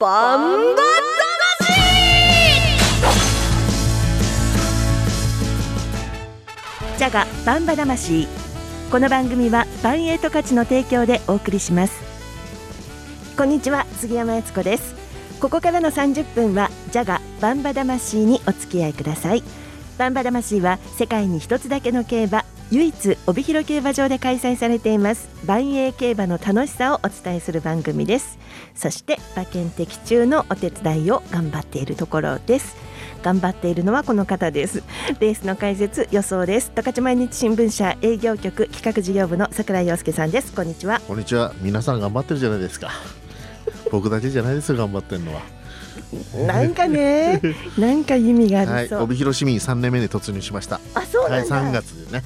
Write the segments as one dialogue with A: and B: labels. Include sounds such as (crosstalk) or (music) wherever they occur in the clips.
A: バンバ
B: ジャガバンバ魂。この番組はバンエイト価値の提供でお送りします。こんにちは杉山悦子です。ここからの30分はジャガバンバ魂にお付き合いください。バンバ魂は世界に一つだけの競馬唯一帯広競馬場で開催されています。万栄競馬の楽しさをお伝えする番組です。そして馬券的中のお手伝いを頑張っているところです。頑張っているのはこの方です。レースの解説予想です。十勝毎日新聞社営業局企画事業部の桜井陽介さんです。こんにちは。
C: こんにちは。皆さん頑張ってるじゃないですか。(laughs) 僕だけじゃないですよ頑張ってるのは。
B: なんかねなんか意味がありそう、
C: はい、帯広市民3年目に突入しました。
B: あそうなんだ、
C: はい、3月でね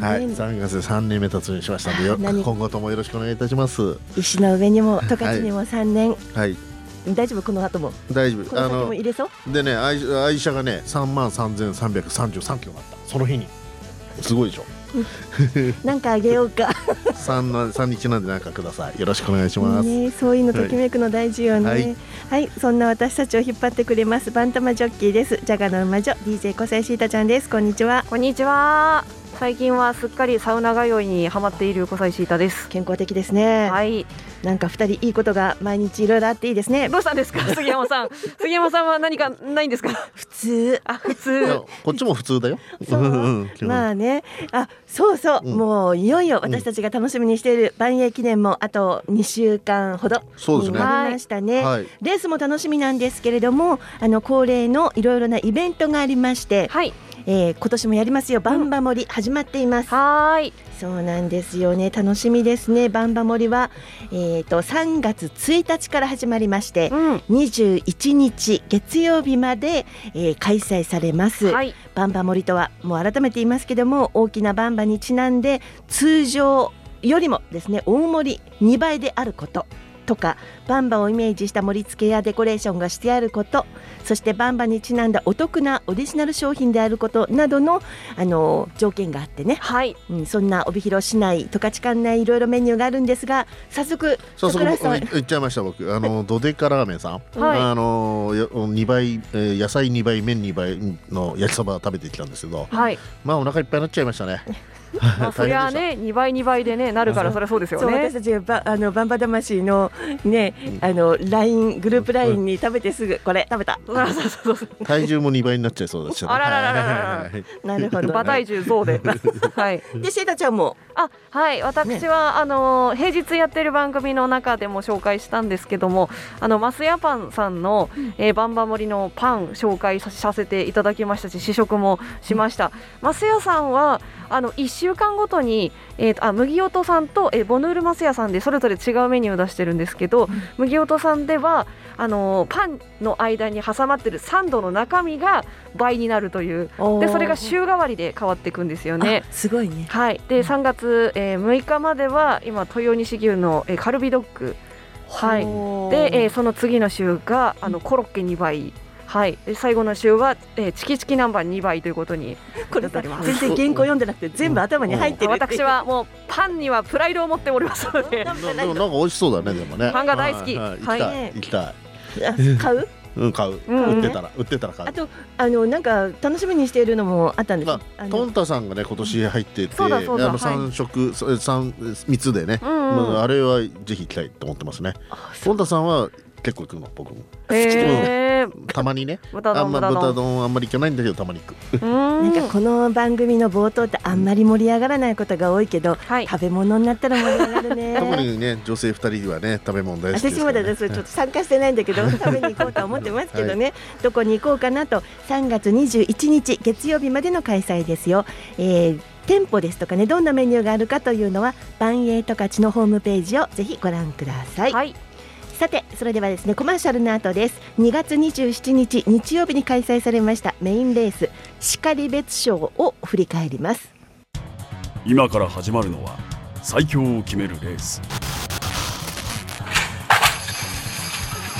C: はい、3月で3年目突入しましたのでよ今後ともよろしくお願いいたします。
B: 石の上にも十勝にも3年。
C: はい。
B: 大丈夫？この後も？
C: 大丈夫。
B: あの入れそう？
C: でね愛愛車がね3万3333キロだった。その日に。すごいでしょ。
B: なんかあげようか。(laughs)
C: 三な三日なんでなんかください。よろしくお願いします、
B: ね、そういうのときめくの大事よね、はい、はい、そんな私たちを引っ張ってくれますバンタマジョッキーです。ジャガの馬女 DJ 小西シータちゃんです。こんにちは。
A: こんにちは最近はすっかりサウナ通いにハマっている小西シータです。
B: 健康的ですね。
A: はい
B: なんか二人いいことが毎日いろいろあっていいですね。
A: どうしたんですか？(laughs) 杉山さん。杉山さんは何かないんですか？
B: 普通。
A: あ普通。
C: こっちも普通だよ。
B: まあね。あそうそう、うん、もういよいよ私たちが楽しみにしている万栄記念もあと2週間ほどになりましたね、ねはい、レースも楽しみなんですけれどもあの恒例のいろいろなイベントがありまして、
A: はい。
B: えー、今年もやりますよ。バンバ森始まっています、
A: うん、はい。
B: そうなんですよね。楽しみですね。バンバ森はえっ、ー、と3月1日から始まりまして、うん、21日月曜日まで、えー、開催されます、はい、バンバ森とはもう改めて言いますけども大きなバンバにちなんで通常よりもですね大盛り2倍であることとかバンバをイメージした盛り付けやデコレーションがしてあることそしてバンバにちなんだお得なオリジナル商品であることなどのあの条件があってね、
A: はい。
B: うん、そんな帯広市内十勝管内いろいろメニューがあるんですが早速
C: 早速言っちゃいました僕。あのドデカラーメンさん、はい、あの2倍、えー、野菜2倍麺2倍の焼きそば食べてきたんですけど、
A: はい、
C: まあお腹いっぱいになっちゃいましたね。
A: まあ、(laughs) そりゃね2倍2倍でねなるからそれはそうですよね。
B: 私たちがあのバンバ魂のねあのライングループラインに食べてすぐこれ食べた。(laughs)
C: 体重も2倍になっちゃいそうだし、
A: あらららら
B: なるほど
A: 馬体重増で。(laughs) はい。
B: でシェータちゃんも？
A: あはい。私は、あの平日やってる番組の中でも紹介したんですけどもあのマスヤパンさんの、えー、バンバ盛りのパン紹介させていただきましたし試食もしました、マスヤさんはあの1週間ごとに、えーと、あ麦音さんと、えー、ボヌールマスヤさんでそれぞれ違うメニューを出してるんですけど、うん、麦音さんではあのー、パンの間に挟まってるサンドの中身が倍になるという。でそれが週替わりで変わっていくんですよね。
B: すごいね、
A: はい、で3月、えー、6日までは今豊西牛の、えー、カルビドッグ。はい、で、えー、その次の週があのコロッケ2倍はい、最後の週は、えー、チキチキナンバー2倍ということに
B: これ全然原稿読んでなくて全部頭に入ってる。
A: 私はもうパンにはプライドを持っておりますので。
C: なんか美味しそうだねでもね。
A: パンが大好き。
C: はい行きた
B: い。買う？
C: うん買う、売ってたら。売ってたら買う。
B: あとあのなんか楽しみにしているのもあったんです、ま
C: あ、トンタさんがね今年入ってて、あの三色三三つでね、あれはぜひ行きたいと思ってますね。トンタさんは結構行くの僕も、
A: え
C: ー、たまにね。豚丼あんま豚丼あんまり行かないんだけどたまに行く。
B: なんかこの番組の冒頭ってあんまり盛り上がらないことが多いけど、はい、食べ物になったら盛り上がるね。(laughs)
C: 特にね女性二人はね食べ物大好きです、
B: ね、私まだです。(laughs) ちょっと参加してないんだけど (laughs) 食べに行こうと思ってますけどね、はい、どこに行こうかなと。3月21日月曜日までの開催ですよ、えー店舗ですとかねどんなメニューがあるかというのは万栄十勝のホームページをぜひご覧ください。
A: はい
B: さてそれではですねコマーシャルの後です。2月27日日曜日に開催されましたメインレース然別賞を振り返ります。
D: 今から始まるのは最強を決めるレース。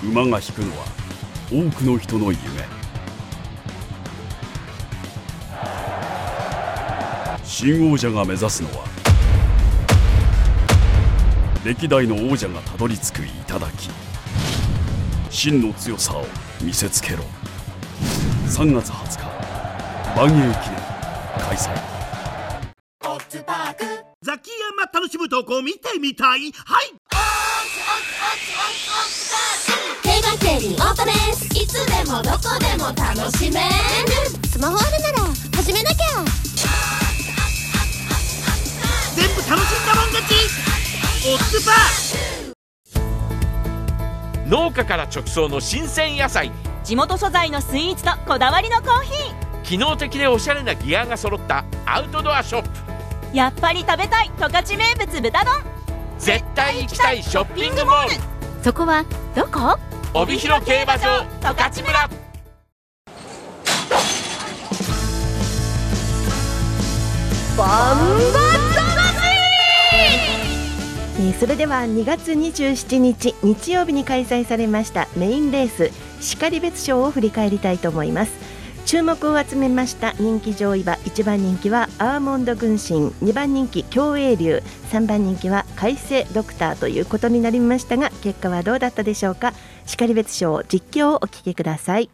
D: 馬が引くのは多くの人の夢。新王者が目指すのは歴代の王者がたどり着く頂真の強さを見せつけろ。3月20日万栄記念開催。
E: ザキヤマ楽しむ投稿見てみたい。はい。
F: 定番競輪オートですいつでもどこでも楽しめる。スマホあるなら始めなきゃ。(laughs)
E: 全部楽しんだもん勝ち。オッズパー
G: 農家から直送の新鮮野菜。
H: 地元素材のスイーツとこだわりのコーヒー。
G: 機能的でおしゃれなギアが揃った。アウトドアショップ。
H: やっぱり食べたい十勝名物豚丼。
G: 絶対行きたいショッピングモール。
F: そこはどこ？
G: 帯広競馬場十勝村。
B: バンえーそれでは2月27日日曜日に開催されましたメインレース然別賞を振り返りたいと思います。注目を集めました人気上位馬1番人気はアーモンド軍神2番人気競泳流3番人気は海星ドクターということになりましたが結果はどうだったでしょうか。然別賞実況をお聞きください。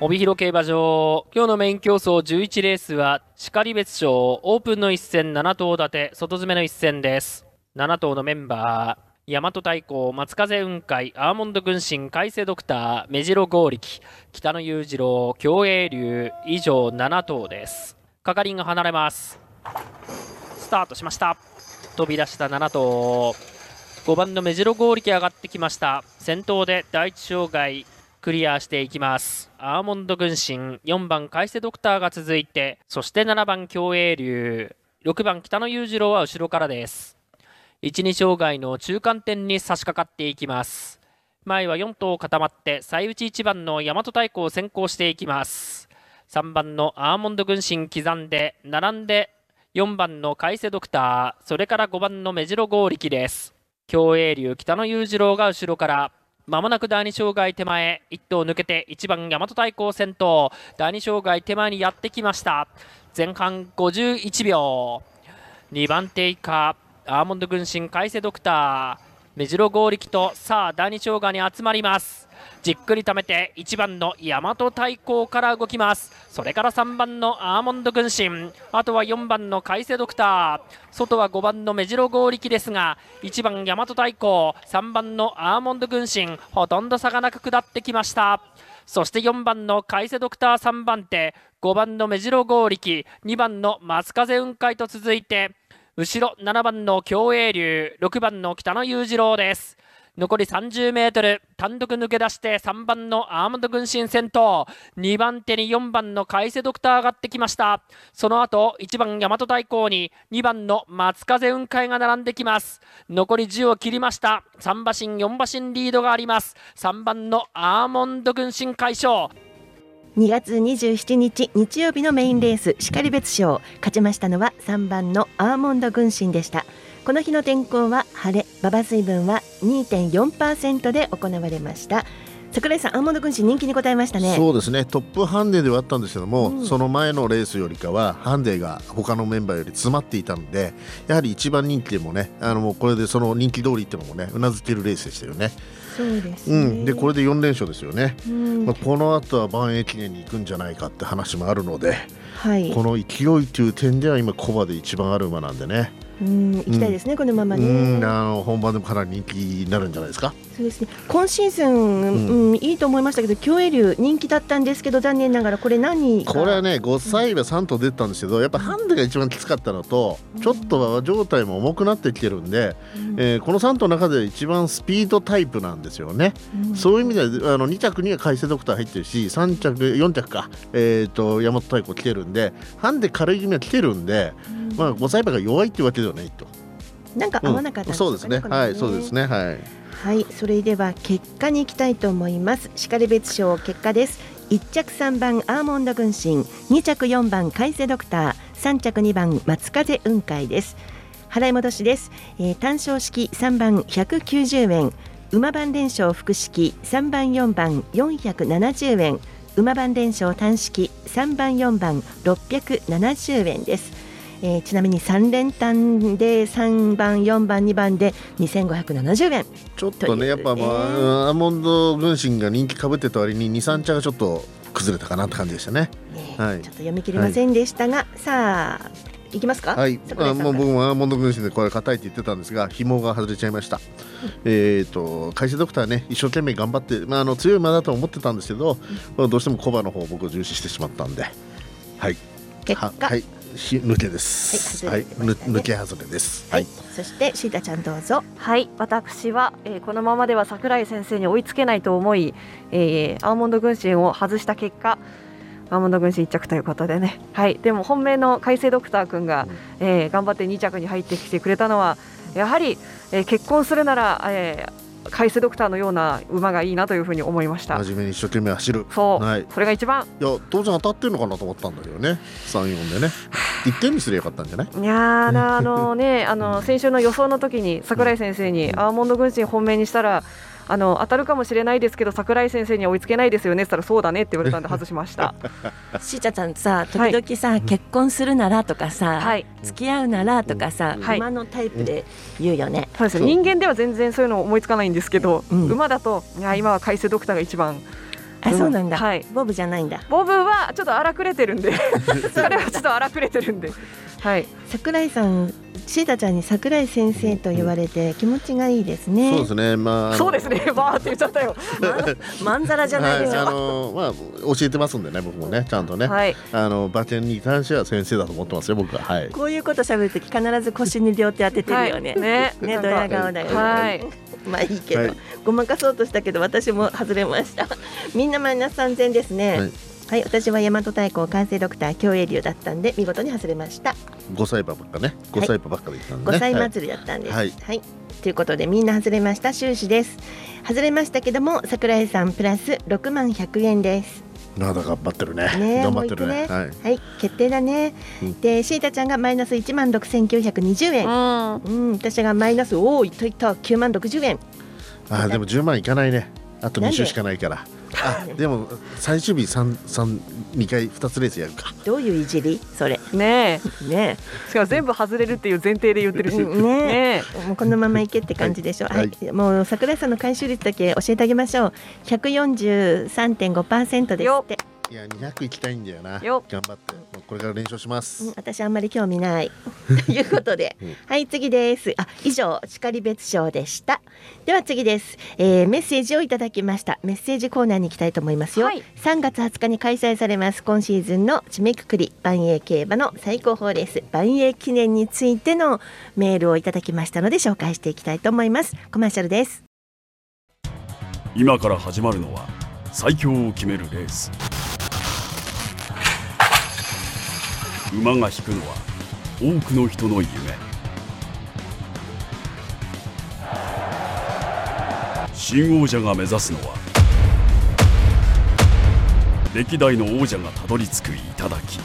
I: 帯広競馬場今日のメイン競争11レースは然別賞オープンの一戦7頭立て外詰めの一戦です。7頭のメンバー大和太鼓松風雲海アーモンド軍神海星ドクター目白剛力北野裕次郎競泳流以上7頭です。係員が離れます。スタートしました飛び出した7頭。5番の目白剛力上がってきました。先頭で第一障害クリアしていきます。アーモンド軍神4番海星ドクターが続いてそして7番競泳流6番北野裕次郎は後ろからです。1、2障害の中間点に差し掛かっていきます。前は4頭固まって最内1番の大和太鼓を先行していきます。3番のアーモンド軍神刻んで並んで4番の海星ドクターそれから5番の目白剛力です。競泳流北野裕次郎が後ろからまもなく第2障害手前1頭抜けて1番大和太鼓先頭。第2障害手前にやってきました。前半51秒。2番手以下。アーモンド軍神海星ドクター目白剛力とさあ第2障害に集まります。じっくり溜めて1番の大和太鼓から動きます。それから3番のアーモンド軍神あとは4番の海星ドクター外は5番の目白剛力ですが1番大和太鼓3番のアーモンド軍神ほとんど差がなく下ってきました。そして4番の海星ドクター3番手5番の目白剛力2番の松風雲海と続いて後ろ7番の競泳流6番の北野裕次郎です。残り30メートル単独抜け出して3番のアーモンド軍神先頭2番手に4番の海瀬ドクター上がってきました。その後1番大和太鼓に2番の松風雲海が並んできます。残り10を切りました。3馬身4馬身リードがあります。3番のアーモンド軍神快勝
B: 2月27日日曜日のメインレース然別賞。勝ちましたのは3番のアーモンド軍神でした。この日の天候は晴れ馬場水分は2.4%で行われました。桜井さんアーモンド軍神人気に応えましたね。
C: そうですね。トップハンデではあったんですけども、うん、その前のレースよりかはハンデが他のメンバーより詰まっていたのでやはり一番人気でもねあのもうこれでその人気通りっていうのもねうなずけるレースでしたよね。
B: そうです、
C: ね、うん、でこれで4連勝ですよね、うん、まあ、この後は万栄記念に行くんじゃないかって話もあるので、はい、この勢いという点では今コバで一番ある馬なんでね。
B: うん行きたいですね、うん、このままね。
C: あの本番でもかなり人気になるんじゃないですか？
B: そうですね。今シーズン、うん、いいと思いましたけど、競泳流人気だったんですけど、残念ながらこれ何
C: これはね、5歳馬3頭出たんですけど、やっぱハンデが一番きつかったのと、ちょっと状態も重くなってきてるんで、うん、えー、この3頭の中で一番スピードタイプなんですよね。うん、そういう意味ではあの2着には海星ドクター入ってるし、3着4着か、えっ、ー、と大和太鼓来てるんで、ハンデ軽い気味は来てるんで、まあ5歳馬が弱いっていうわけではないと。
B: なんか合わなかった、
C: ねうん、そうですね。はい、そうですね。はい。
B: はい、それでは結果に行きたいと思います。しかり別賞結果です。1着3番アーモンド軍神、2着4番海星ドクター、3着2番松風雲海です。払い戻しです。えー、単勝式3番190円、馬番連勝複式3番4番470円、馬番連勝単式3番4番670円です。えーちなみに3連単で3番4番2番で2570円。
C: ちょっとねやっぱまあ、アーモンド軍神が人気かぶってた割に23茶がちょっと崩れたかなって感じでしたね。
B: ね
C: はい。
B: ちょっと読み切れませんでしたが、さあいきますか？
C: はい、あもう僕もアーモンド軍神でこれ硬いって言ってたんですが紐が外れちゃいました、えっ、と海星ドクターね一生懸命頑張って、まあ、あの強い馬だと思ってたんですけど、まあどうしてもコバの方を僕重視してしまったんで。はい。
B: 結果
C: ははい。ひ抜けです。
B: はい
C: 抜け外れです。
B: はい、そしてシータちゃんどうぞ。
A: はい私は、えーこのままでは桜井先生に追いつけないと思い、えーアーモンド軍神を外した結果アーモンド軍神1着ということでね、はい、でも本命の海星ドクター君が、えー頑張って2着に入ってきてくれたのはやはり、えー結婚するなら、えー海星ドクターのような馬がいいなというふうに思いました。
C: 真面目に一生懸命走る。
A: そう、
C: はい。
A: それが一番。
C: いや当然当たってるのかなと思ったんだけどね。34でね。(sighs) 1点にすればよかったんじゃない？
A: いやーなあのねあの先週の予想の時に桜井先生にアーモンド軍神本命にしたらあの当たるかもしれないですけど桜井先生には追いつけないですよねって言ったらそうだねって言われたんで (laughs) 外しました。
B: シータちゃんさ時
A: はい。
B: 々さ、結婚するならとかさ、
A: はい。
B: 付き合うならとかさ、
A: はい。
B: 馬のタイプで言うよね、
A: そうですね。人間では全然そういうの思いつかないんですけど、
B: うん。
A: 馬だといや今は海星ドクターが一番。
B: あそうなんだ、
A: はい。
B: ボブじゃないんだ。
A: ボブはちょっと荒くれてるんで。(laughs) それはちょっと荒くれてるんで。はい。
B: 桜井さんシータちゃんに桜井先生と言われて気持ちがいいですね、
C: そうですね。まあ
A: そうですね。バーって言っちゃったよ。(laughs)
B: まんざらじゃないですよ、
C: はい、あのまあ教えてますんでね僕もねちゃんとね、
A: はい。
C: あの馬券に関しては先生だと思ってますよ僕は。はい。
B: こういうこと喋るとき必ず腰に両手当ててるよね、
A: はい。ね
B: ね (laughs) ドヤ顔だよね、
A: はい。
B: まあいいけど、
C: はい。
B: ごまかそうとしたけど私も外れました。みんなマイナス3000ですね
C: はい
B: はい、私は大和太鼓完成ドクター競泳流だったんで見事に外れました。
C: 5歳馬ばっかね。5歳馬ばっかで言ったんで。ね、
B: 5歳
C: はい
B: 祭りだったんです。
C: はい。
B: ということでみんな外れました。終始です。外れましたけども桜井さんプラス6万100円です。
C: まだ頑張ってるね。
B: ね
C: 頑張ってるね。
B: もう一個
C: はい。
B: はい決定だね。
C: うん。
B: でシータちゃんがマイナス1万6920円。
A: うん。
B: うん私がマイナスおおいったいった9万60円。
C: あーでも10万いかないね。あと2
B: なんで？
C: 週しかないからあでも最終日三三二回2つレースやるか。
B: どういういじり？それ。
A: ねえ。
B: ね
A: しかも全部外れるっていう前提で言ってるし。
B: ね
A: ね
B: え。もうこのままいけって感じでしょ？う。は、
C: はい。い
B: もう桜井さんの回収率だけ教えてあげましょう。143.5%です
A: よ
B: っ。て。
C: いや200いきたいんだよな。
A: よ
C: 頑張って。これから練習しま
B: うん
C: す
B: 私あんまり興味ない。(laughs) ということで、
C: うん。
B: はい次です。あ以上叱別賞でした。では次です、えーメッセージをいただきました。メッセージコーナーに行きたいと思いますよ、
A: はい。
B: 3月20日に開催されます今シーズンの締めくくり万栄競馬の最高峰レース万栄記念についてのメールをいただきましたので紹介していきたいと思います。コマーシャルです。
D: 今から始まるのは最強を決めるレース馬が引くのは多くの人の夢。新王者が目指すのは歴代の王者がたどり着く頂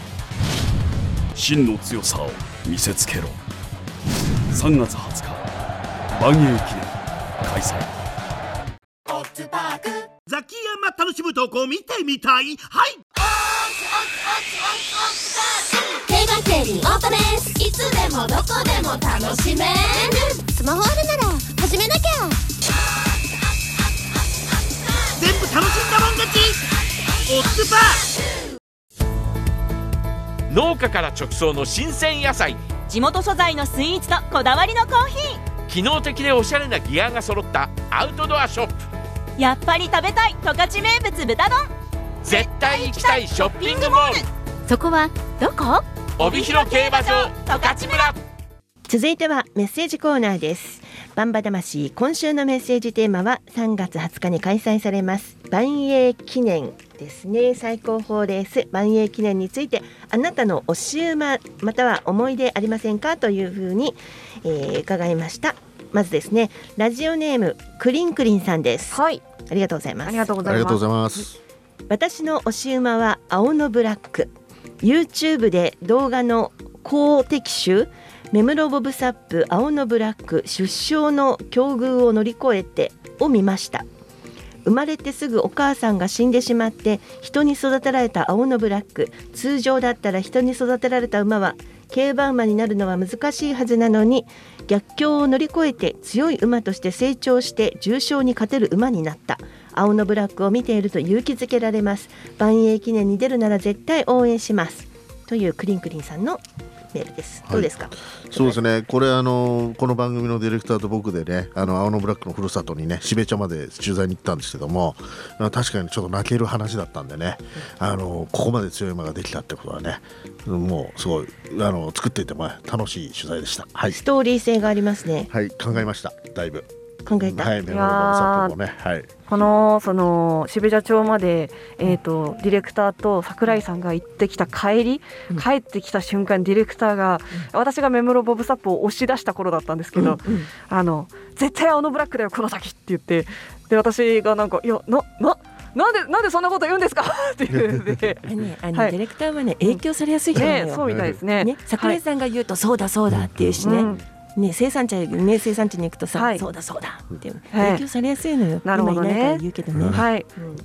D: 真の強さを見せつけろ。3月20日万栄記念開催。
E: ザキヤマ楽しむ投稿見てみたい。はい。
F: 競馬競輪オートレースいつでもどこでも楽しめるスマホあるなら始めなきゃ。
E: 全部楽しんだもん勝ちオッズパー
G: 農家から直送の新鮮野菜
H: 地元素材のスイーツとこだわりのコーヒ
G: 機能的でおしゃれなギアが揃ったアウトドアショップ。
H: ーやっぱり食べたい十勝名物豚丼。
G: 絶対行きたいショッピングモール。
H: そこはどこ？
G: 帯広競馬場十勝村。
B: 続いてはメッセージコーナーです。バンバ魂今週のメッセージテーマは3月20日に開催されます万栄記念ですね。最高峰レース万栄記念についてあなたの推し馬または思い出ありませんか？というふうに、えー伺いました。まずですねラジオネームクリンクリンさんです。
A: はい。
B: ありがとうございます。
A: ありがとうございます。
B: 私の推し馬は青のブラック YouTube で動画の公的種メムロボブサップ青のブラック出生の境遇を乗り越えてを見ました。生まれてすぐお母さんが死んでしまって人に育てられた青のブラック通常だったら人に育てられた馬は競馬馬になるのは難しいはずなのに逆境を乗り越えて強い馬として成長して重賞に勝てる馬になった。青のブラックを見ていると勇気づけられます。万栄記念に出るなら絶対応援します。というクリンクリンさんのメールです、どうですか？
C: そうですね。これあのこの番組のディレクターと僕でねあの青のブラックのふるさとにね標茶まで取材に行ったんですけどもあ確かにちょっと泣ける話だったんでねあのここまで強い馬ができたってことはねもうすごいあの作っていても楽しい取材でした。はい。
B: ストーリー性がありますね。
C: はい。考えました。だいぶ
B: 考えた、
C: はいメモリバルサポもねはい。
A: このその渋谷町まで、えー、とディレクターと桜井さんが行ってきた帰り、
B: うん。
A: 帰ってきた瞬間ディレクターが、私がメモロボブサップを押し出した頃だったんですけど、
B: うんうん。
A: あの絶対青のブラックだよこの先って言ってで私がなんかいやなななんでなんでそんなこと言うんですか？(laughs) って言って。
B: あれね、あの、
A: はい
B: ディレクターはね影響されやすい人なのよ、
A: ねそうみたいですね。
B: ね、桜井さんが言うと、そうだそうだっていうしね、
A: うん
B: ね生産者ね生産地に行くとさ、
A: はい
B: そうだそうだって影響されやすいのよ。
A: なるほどね
B: 今いないから言うけどね。
A: はい
B: うん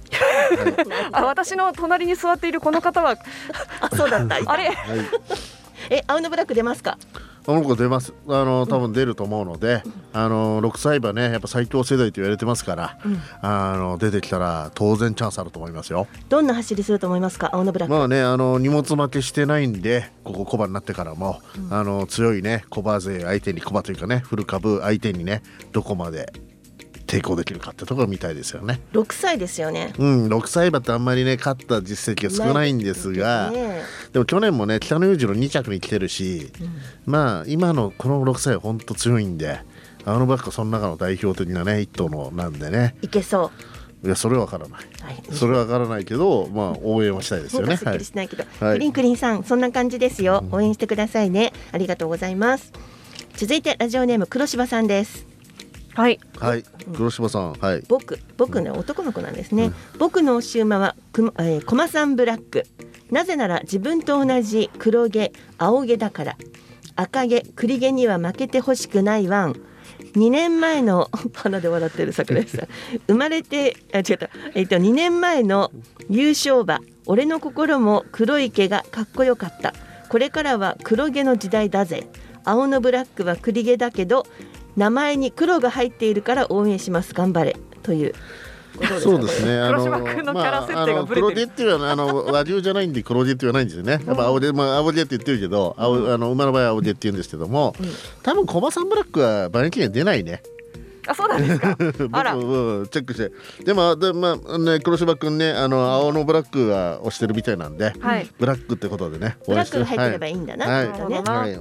A: あ私の隣に座っているこの方は
B: あそうだった。
A: あれ？
C: はい
B: え青のブラック出ますか？
C: この子出ます。あの多分出ると思うので、あの6歳馬ねやっぱ最強世代と言われてますから、
B: うん。
C: あの出てきたら当然チャンスあると思いますよ。
B: どんな走りすると思いますか？青のブラック。
C: まあねあの荷物負けしてないんでここコバになってからも、あの強いねコバ勢相手にコバというかねフル株相手にねどこまで抵抗できるかってところみたいですよね。
B: 六歳ですよね。
C: うん、6歳馬ってあんまりね勝った実績が少ないんですが、
B: ね
C: でも去年もね北の裕次郎2着に来てるし、まあ今のこの6歳は本当強いんで青のバックはその中の代表的なね一頭のなんでね
B: いけそ
C: いやそれは分からない、
B: う。はい。
C: それは分からないけどまあ応援はしたいですよね。
B: すっきりしないけど、
C: はい
B: クリンクリンさんそんな感じですよ。応援してくださいね。ありがとうございます。続いてラジオネーム黒柴さんです。
A: はい。
C: はい、はい、黒柴さんはい。
B: 僕僕ね男の子なんですね、僕の推し馬はくま、えー、コマさんブラック。なぜなら自分と同じ黒毛青毛だから。赤毛栗毛には負けてほしくないワン。2年前の (laughs) 鼻で笑ってる桜井さん。生まれてあ違った、えっと2年前の優勝馬。俺の心も黒い毛がかっこよかった。これからは黒毛の時代だぜ。青のブラックは栗毛だけど名前に黒が入っているから応援します頑張れという
C: そうですね。あ
A: 黒柴君のキャラ設定が
C: あの黒毛っていうのはあの和牛じゃないんで黒毛って言わないんですよね。やっぱ青毛まあ青毛って言ってるけど、青あの馬の場合は青毛って言うんですけども、多分コバさんブラックは馬力が出ないね。
A: あそうなんですか (laughs) あら
C: チェックして。でもでまあね黒柴君ねあの青のブラックが押してるみたいなんで、
A: はい
C: ブラックってことでね。
B: ブラックが入ってれば
C: い
B: いいんだな。
C: はい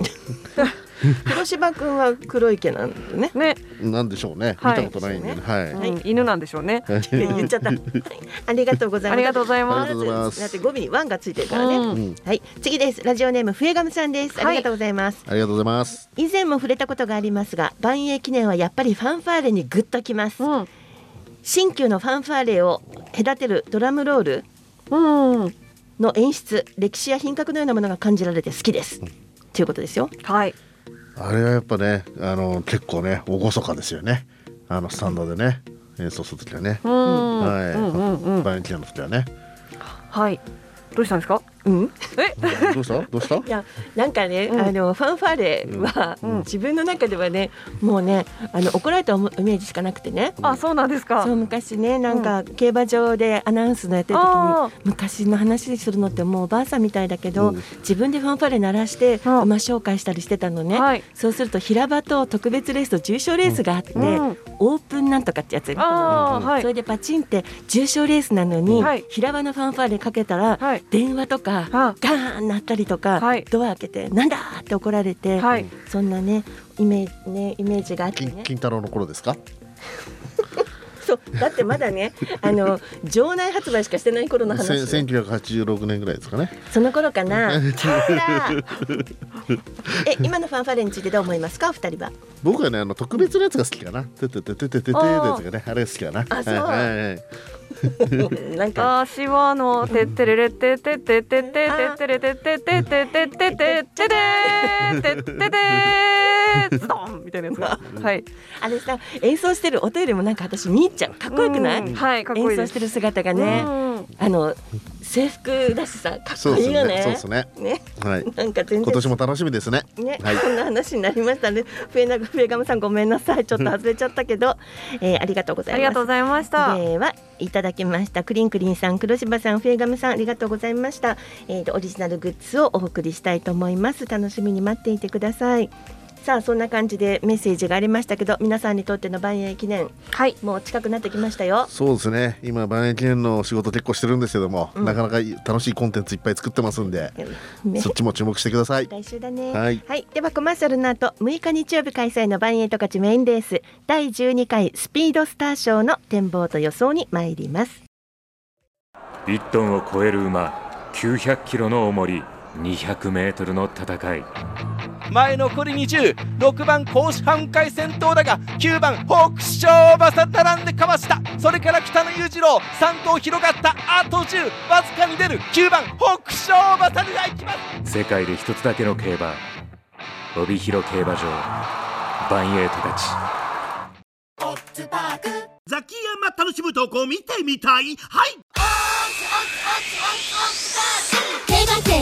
C: (laughs)
B: 黒柴君は黒い毛なんだよね
A: ね、
C: なんでしょうね。
A: はい
C: 見たことないんでね。はい。
A: うん犬なんでしょうね (laughs)
B: 言っちゃった。はいありがとうございます。
A: ありがとうございます
B: だって語尾にワンがついてるからね。はい、次です。ラジオネーム笛上さんです。ありがとうございます。
C: ありがとうございます。
B: 以前も触れたことがありますが、万栄記念はやっぱりファンファーレにグッときます。
A: うん
B: 新旧のファンファーレを隔てるドラムロール
A: うん
B: の演出、歴史や品格のようなものが感じられて好きです。ということですよ。
A: はい
C: あれはやっぱねあの結構ね厳かですよね。あのスタンドでね演奏するときはね。
A: うん
C: はい。
A: うんうんうん
C: バイオリンの時はね。
A: はいどうしたんですか？
B: うん？
A: え？
C: どうした？どうした？
B: いやなんかね、
A: うん。
B: あのファンファーレは、
A: うん。
B: 自分の中ではねもうねあの怒られたイメージしかなくてね。
A: あそうなんですか。
B: そう昔ねなんか競馬場でアナウンスのやってる時
A: あ
B: に昔の話するのってもうおばあさんみたいだけど、
C: うん。
B: 自分でファンファーレ鳴らして
A: うん。
B: 馬紹介したりしてたのね、
A: はい。
B: そうすると平場と特別レースと重賞レースがあって、
A: うん。
B: オープンなんとかってやつが
A: あーはい。
B: それでパチンって重賞レースなのに、
A: はい。
B: 平場のファンファーレかけたら、
A: はい。
B: 電話とか
A: あ。
B: ガーン鳴ったりとか、
A: はい。
B: ドア開けてなんだって怒られて、
A: はい。
B: そんなねイメージねイメージがあってね。
C: 金金太郎の頃ですか？(laughs)
B: そうだってまだね (laughs) あの場内発売しかしてない頃の話よ。
C: 千九百八十六年ぐらいですかね。
B: その頃かな。(laughs) え今のファンファーレについてどう思いますか？お二人は。
C: 僕はねあの特別なやつが好きかな。てててててててってやつがねあれが好きかな。
B: あそう。
C: はいはいはい。
B: なんか。
A: 私はあのてってれれてててててててれててててててててててててズドンみたいなやつがはい
B: あれさ演奏してる音よりもなんか私見入っちゃうかっこよくない
A: はいかっこいい
B: 演奏してる姿がね
A: うん、
B: あの制服だしさかっこいいよね。
C: そうですね。
B: ね、
C: はい。
B: なんか全然
C: 今年も楽しみですね。
B: ね、
C: はい
B: こんな話になりましたね。フェナフェガムさんごめんなさい、(laughs) ちょっと外れちゃったけど、えー、ありがとうございます。
A: ありがとうございました。
B: ではいただきましたクリンクリンさん、黒柴さん、フェガムさんありがとうございました。えーとオリジナルグッズをお送りしたいと思います。楽しみに待っていてください。さあそんな感じでメッセージがありましたけど皆さんにとっての万栄記念
A: はい。
B: もう近くなってきましたよ。
C: そうですね。今万円記念の仕事結構してるんですけども、
B: うん。
C: なかなか楽しいコンテンツいっぱい作ってますんで、
B: ね。
C: そっちも注目してください。
B: 来週だね。
C: はい。
B: ではコマーシャルの後6日日曜日開催の万栄十勝メインレース第12回スピードスター賞の展望と予想に参ります。
J: 1トンを超える馬900キロの重り200メートルの戦い。
K: 前残り206番甲子半回先頭だが9番北勝馬さ並んでかわした。それから北野裕次郎3頭広がったあと10わずかに出る。9番北勝馬さでいきます。
J: 世界で一つだけの競馬。帯広競馬場バンエイトたち
E: ザキヤマ楽しむ投稿見てみたい？はい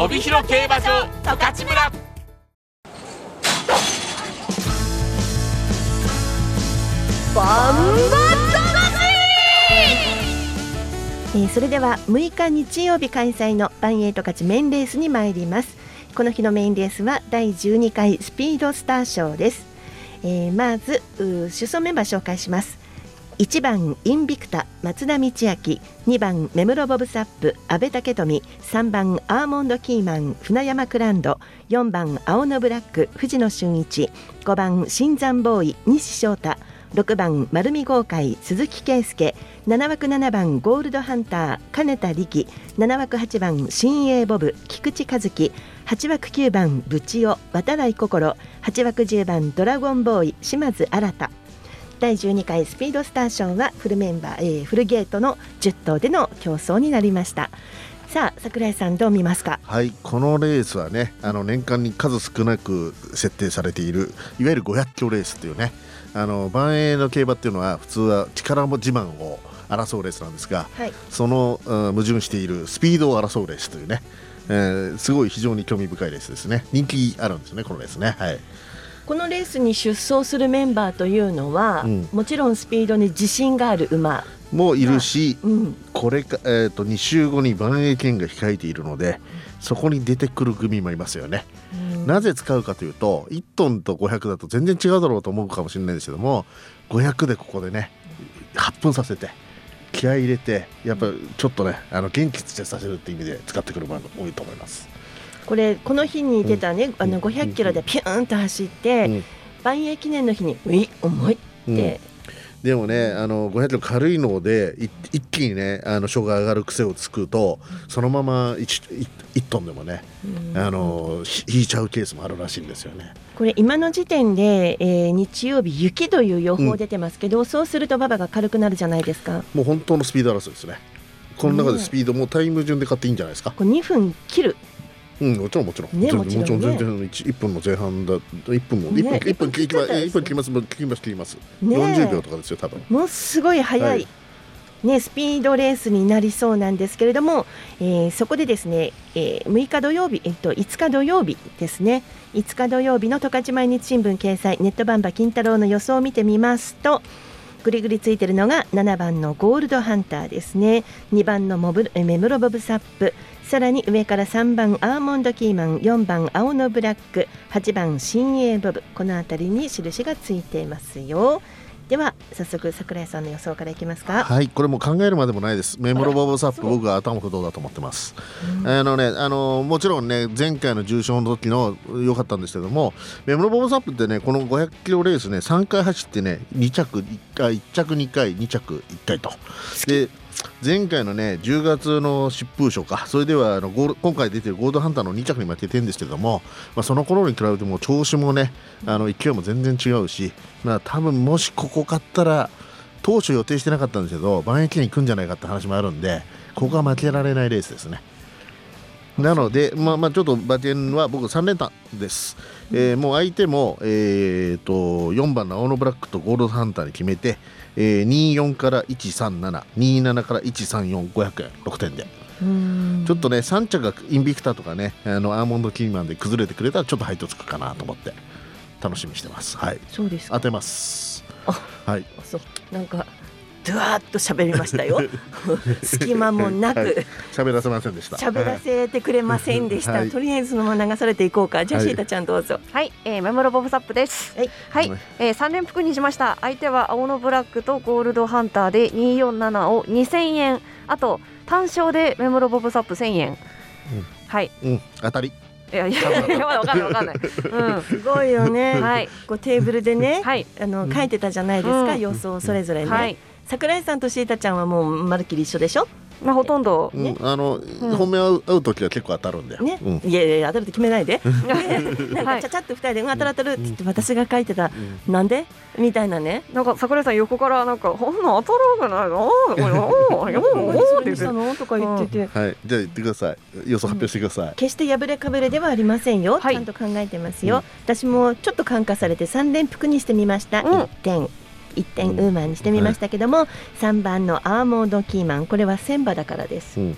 G: 帯広競馬場十勝村。
B: バンバえーそれでは6日日曜日開催のバンエイト勝ちメインレースに参ります。この日のメインレースは第12回スピードスター賞です、えーまずうー出走メンバー紹介します。1番インビクタ松田道明2番メムロボブサップ阿部武富3番アーモンドキーマン船山クランド4番青のブラック藤野俊一5番新山ボーイ西翔太6番丸見豪快鈴木圭介7枠7番ゴールドハンター金田力7枠8番新鋭ボブ菊池和樹8枠9番ブチオ渡来心8枠10番ドラゴンボーイ島津新。第12回スピードスター賞はフルメンバー、えーフルゲートの10頭での競争になりましたさあ桜井さんどう見ますか？
C: はい、このレースはね、あの年間に数少なく設定されているいわゆる500キロレースっていうね、あの万栄の競馬っていうのは普通は力も自慢を争うレースなんですが、
B: はい
C: そのうん矛盾しているスピードを争うレースというね、えーすごい非常に興味深いレースですね。人気あるんですね、このレースね。はい。
B: このレースに出走するメンバーというのは、
C: うん
B: もちろんスピードに自信がある馬
C: もういるし、
B: うん
C: これか、えー、と2週後に万栄圏が控えているのでそこに出てくる組もいますよね。なぜ使うかというと1トンと500だと全然違うだろうと思うかもしれないですけども500でここでね8分させて気合い入れてやっぱちょっとねあの元気つけさせるって意味で使ってくる馬が多いと思います。
B: これこの日に出たね、あの500キロでピューンと走って、万栄記念の日にうい重いって、
C: でもねあの500キロ軽いのでい一気にねあの障害上がる癖をつくとそのまま 1, 1トンでもね、あのひ引いちゃうケースもあるらしいんですよね。
B: これ今の時点で、えー日曜日雪という予報出てますけど、そうすると馬場が軽くなるじゃないですか。
C: もう本当のスピード争いですね。この中でスピードもタイム順で買っていいんじゃないですか？
B: これ2分切る
C: うん、もちろんもちろん。
B: ね
C: も
B: もちろんね。
C: 全然一一分の前半だ一分も
B: ね
C: 一分一分
B: 一分
C: 切ります一分切ります切ります切ります。
B: ね。
C: 四十秒とかですよ多分。
B: もうすごい速い、
C: はい。
B: ね、スピードレースになりそうなんですけれども、えーそこでですね、えー6日土曜日、えっと、5日土曜日ですね。5日土曜日の十勝毎日新聞掲載ネットバンバ金太郎の予想を見てみますとぐりぐりついてるのが7番のゴールドハンターですね。2番のモブえメムロボブサップさらに上から3番アーモンドキーマン4番青のブラック8番新鋭ボブこの辺りに印がついていますよでは早速桜井さんの予想からいきますか
C: はい、これもう考えるまでもないです。メモロボブサップ僕は頭不動だと思ってます。あのね、あのもちろんね前回の重賞の時の良かったんですけども、メモロボブサップってねこの500キロレースね3回走ってね2着1回1着2回2着1回と。で前回のね10月の疾風賞かそれではあのゴール今回出てるゴールドハンターの2着に負けてるんですけども、まあ、その頃に比べても調子もねあの勢いも全然違うし、まあ、多分もしここ勝ったら当初予定してなかったんですけど万駅に行くんじゃないかって話もあるんでここは負けられないレースですね。なので、まあ、まあちょっと馬券は僕3連単です、えーもう相手も、えー、と4番の青のブラックとゴールドハンターに決めて、えー、24から13727から134500円。6点で。ちょっとね3着がインビクターとかねあのアーモンドキーマンで崩れてくれたらちょっと配当つくかなと思って楽しみにしてます。はい。
B: そうですか。
C: 当てます。はい。
B: あそう。なんかドゥワーっと喋りましたよ。(laughs) 隙間もなく、
C: はい。喋らせませんでした。
B: 喋らせてくれませんでした、
C: はい。
B: とりあえずそのまま流されていこうか。じゃあ、
C: はい
B: シータちゃんどうぞ。
A: はい、えー、メモロボブサップです。はい、えー、三連複にしました。相手は青のブラックとゴールドハンターで247を2000円。あと単勝でメモロボブサップ1000円。はい。
C: うん。当たり。
A: いやいやいやわかんないわかんない。うん。
B: すごいよね、
A: はい。
B: こうテーブルでね、
A: はい。
B: あの書いてたじゃないですか、
A: うん。
B: 予想それぞれね、
A: はい
B: 桜井さんとシータちゃんはもうまるっきり一緒でしょ？
A: まあほとんど。
C: うんあの、本命会う会う時は結構当たるんで、
B: ね、
C: うん。
B: いやいや当たるって決めないで。(laughs) なんかちゃちゃっと二人で、うん、当たる当たるって言って私が書いてた、なんで？みたいなね。
A: なんか桜井さん横からなんかほんの当たるわけないの。おーおーおーって言って
B: たのとか言ってて、
C: はい。じゃあ言ってください。予想発表してください、
B: 決して破れかぶれではありませんよ、ちゃんと考えてますよ、私もちょっと感化されて3連複にしてみました、1点1点ウーマンにしてみましたけども、3番のアーモンドキーマン。これは千馬だからです、
C: うん。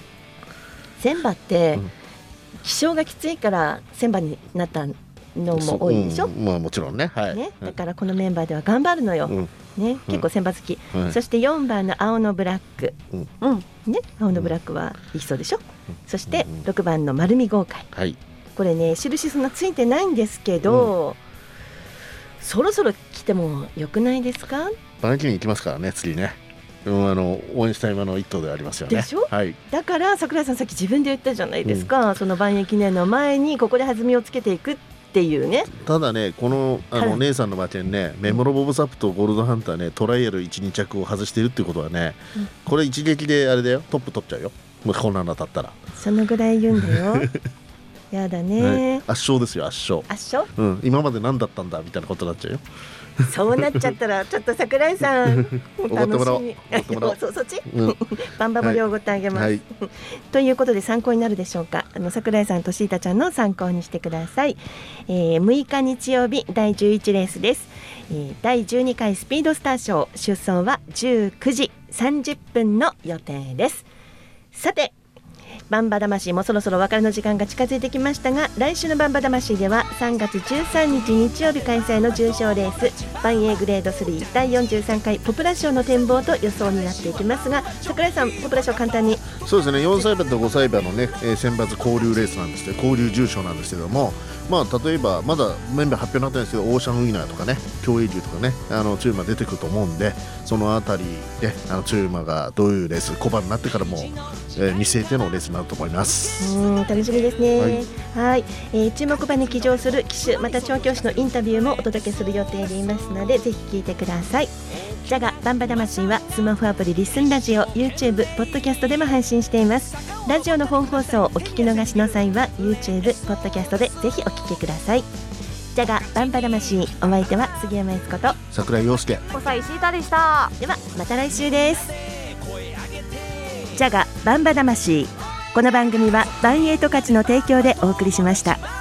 B: 千馬って、気性がきついから千馬になったのも多いでしょ、
C: う。ん。まあもちろんね。はい。
B: ね、だからこのメンバーでは頑張るのよ、
C: うん。
B: ね、結構千馬好き、
C: はい。
B: そして4番の青のブラック、
C: うん。
B: ね、青のブラックはいいそうでしょ、そして6番の丸み豪快。
C: はい。
B: これね印そんなついてないんですけど、そろそろ来てもよくないですか？
C: バンキに行きますからね次ね。うんあの応援したい馬の一頭でありますよね。
B: でしょ？
C: はい。
B: だから桜井さんさっき自分で言ったじゃないですか、その万円記念の前にここで弾みをつけていくっていうね。
C: ただねこのあ
B: はい。
C: の姉さんの馬券ねメモロボブサップとゴールドハンターねトライアル12着を外してるっていうことはね、
B: うん。
C: これ一撃であれだよ。トップ取っちゃうよ。もしこんなの当たったら、
B: そのぐらい言うんだよ (laughs) やだね、
C: はい。圧勝ですよ圧勝。
B: 圧勝？
C: うん、今まで何だったんだみたいなことになっちゃうよ。
B: そうなっちゃったら (laughs) ちょっと桜井さん (laughs) 楽しみ。そ (laughs) そっち、
C: うん。
B: バンバン無料おごってあげます、
C: はい。
B: ということで参考になるでしょうか？あの桜井さんとシータちゃんの参考にしてください、えー6日日曜日第11レースです、えー第12回スピードスター賞出走は19時30分の予定です。さてバンバ魂もそろそろ別れの時間が近づいてきましたが来週のバンバ魂では3月13日日曜日開催の重賞レースバンエーグレード3第43回ポプラ賞の展望と予想になっていきますが桜井さんポプラ賞簡単に。
C: そうですね。4歳馬と5歳馬のね、えー選抜交流レースなんですけど交流重賞なんですけどもまあ例えばまだメンバー発表になってないんですけどオーシャンウィナーとかね競泳竜とかねあの強い馬出てくると思うんでそのあたりであの強い馬がどういうレース小馬になってからも、えー見据えてのレースになると思います。
B: うん楽しみですね。
C: は
B: はいい、えー注目馬に騎乗する騎手また調教師のインタビューもお届けする予定でいますのでぜひ聞いてください。ジャガバンバ魂はスマホアプリリスンラジオ YouTube ポッドキャストでも配信しています。ラジオの本放送をお聞き逃しの際は YouTube ポッドキャストでぜひお聞きください。ジャガバンバ魂お相手は杉山悦子と
C: 桜井陽介
A: 小西シータでした。
B: ではまた来週です。ジャガバンバ魂この番組はバンエイト価値の提供でお送りしました。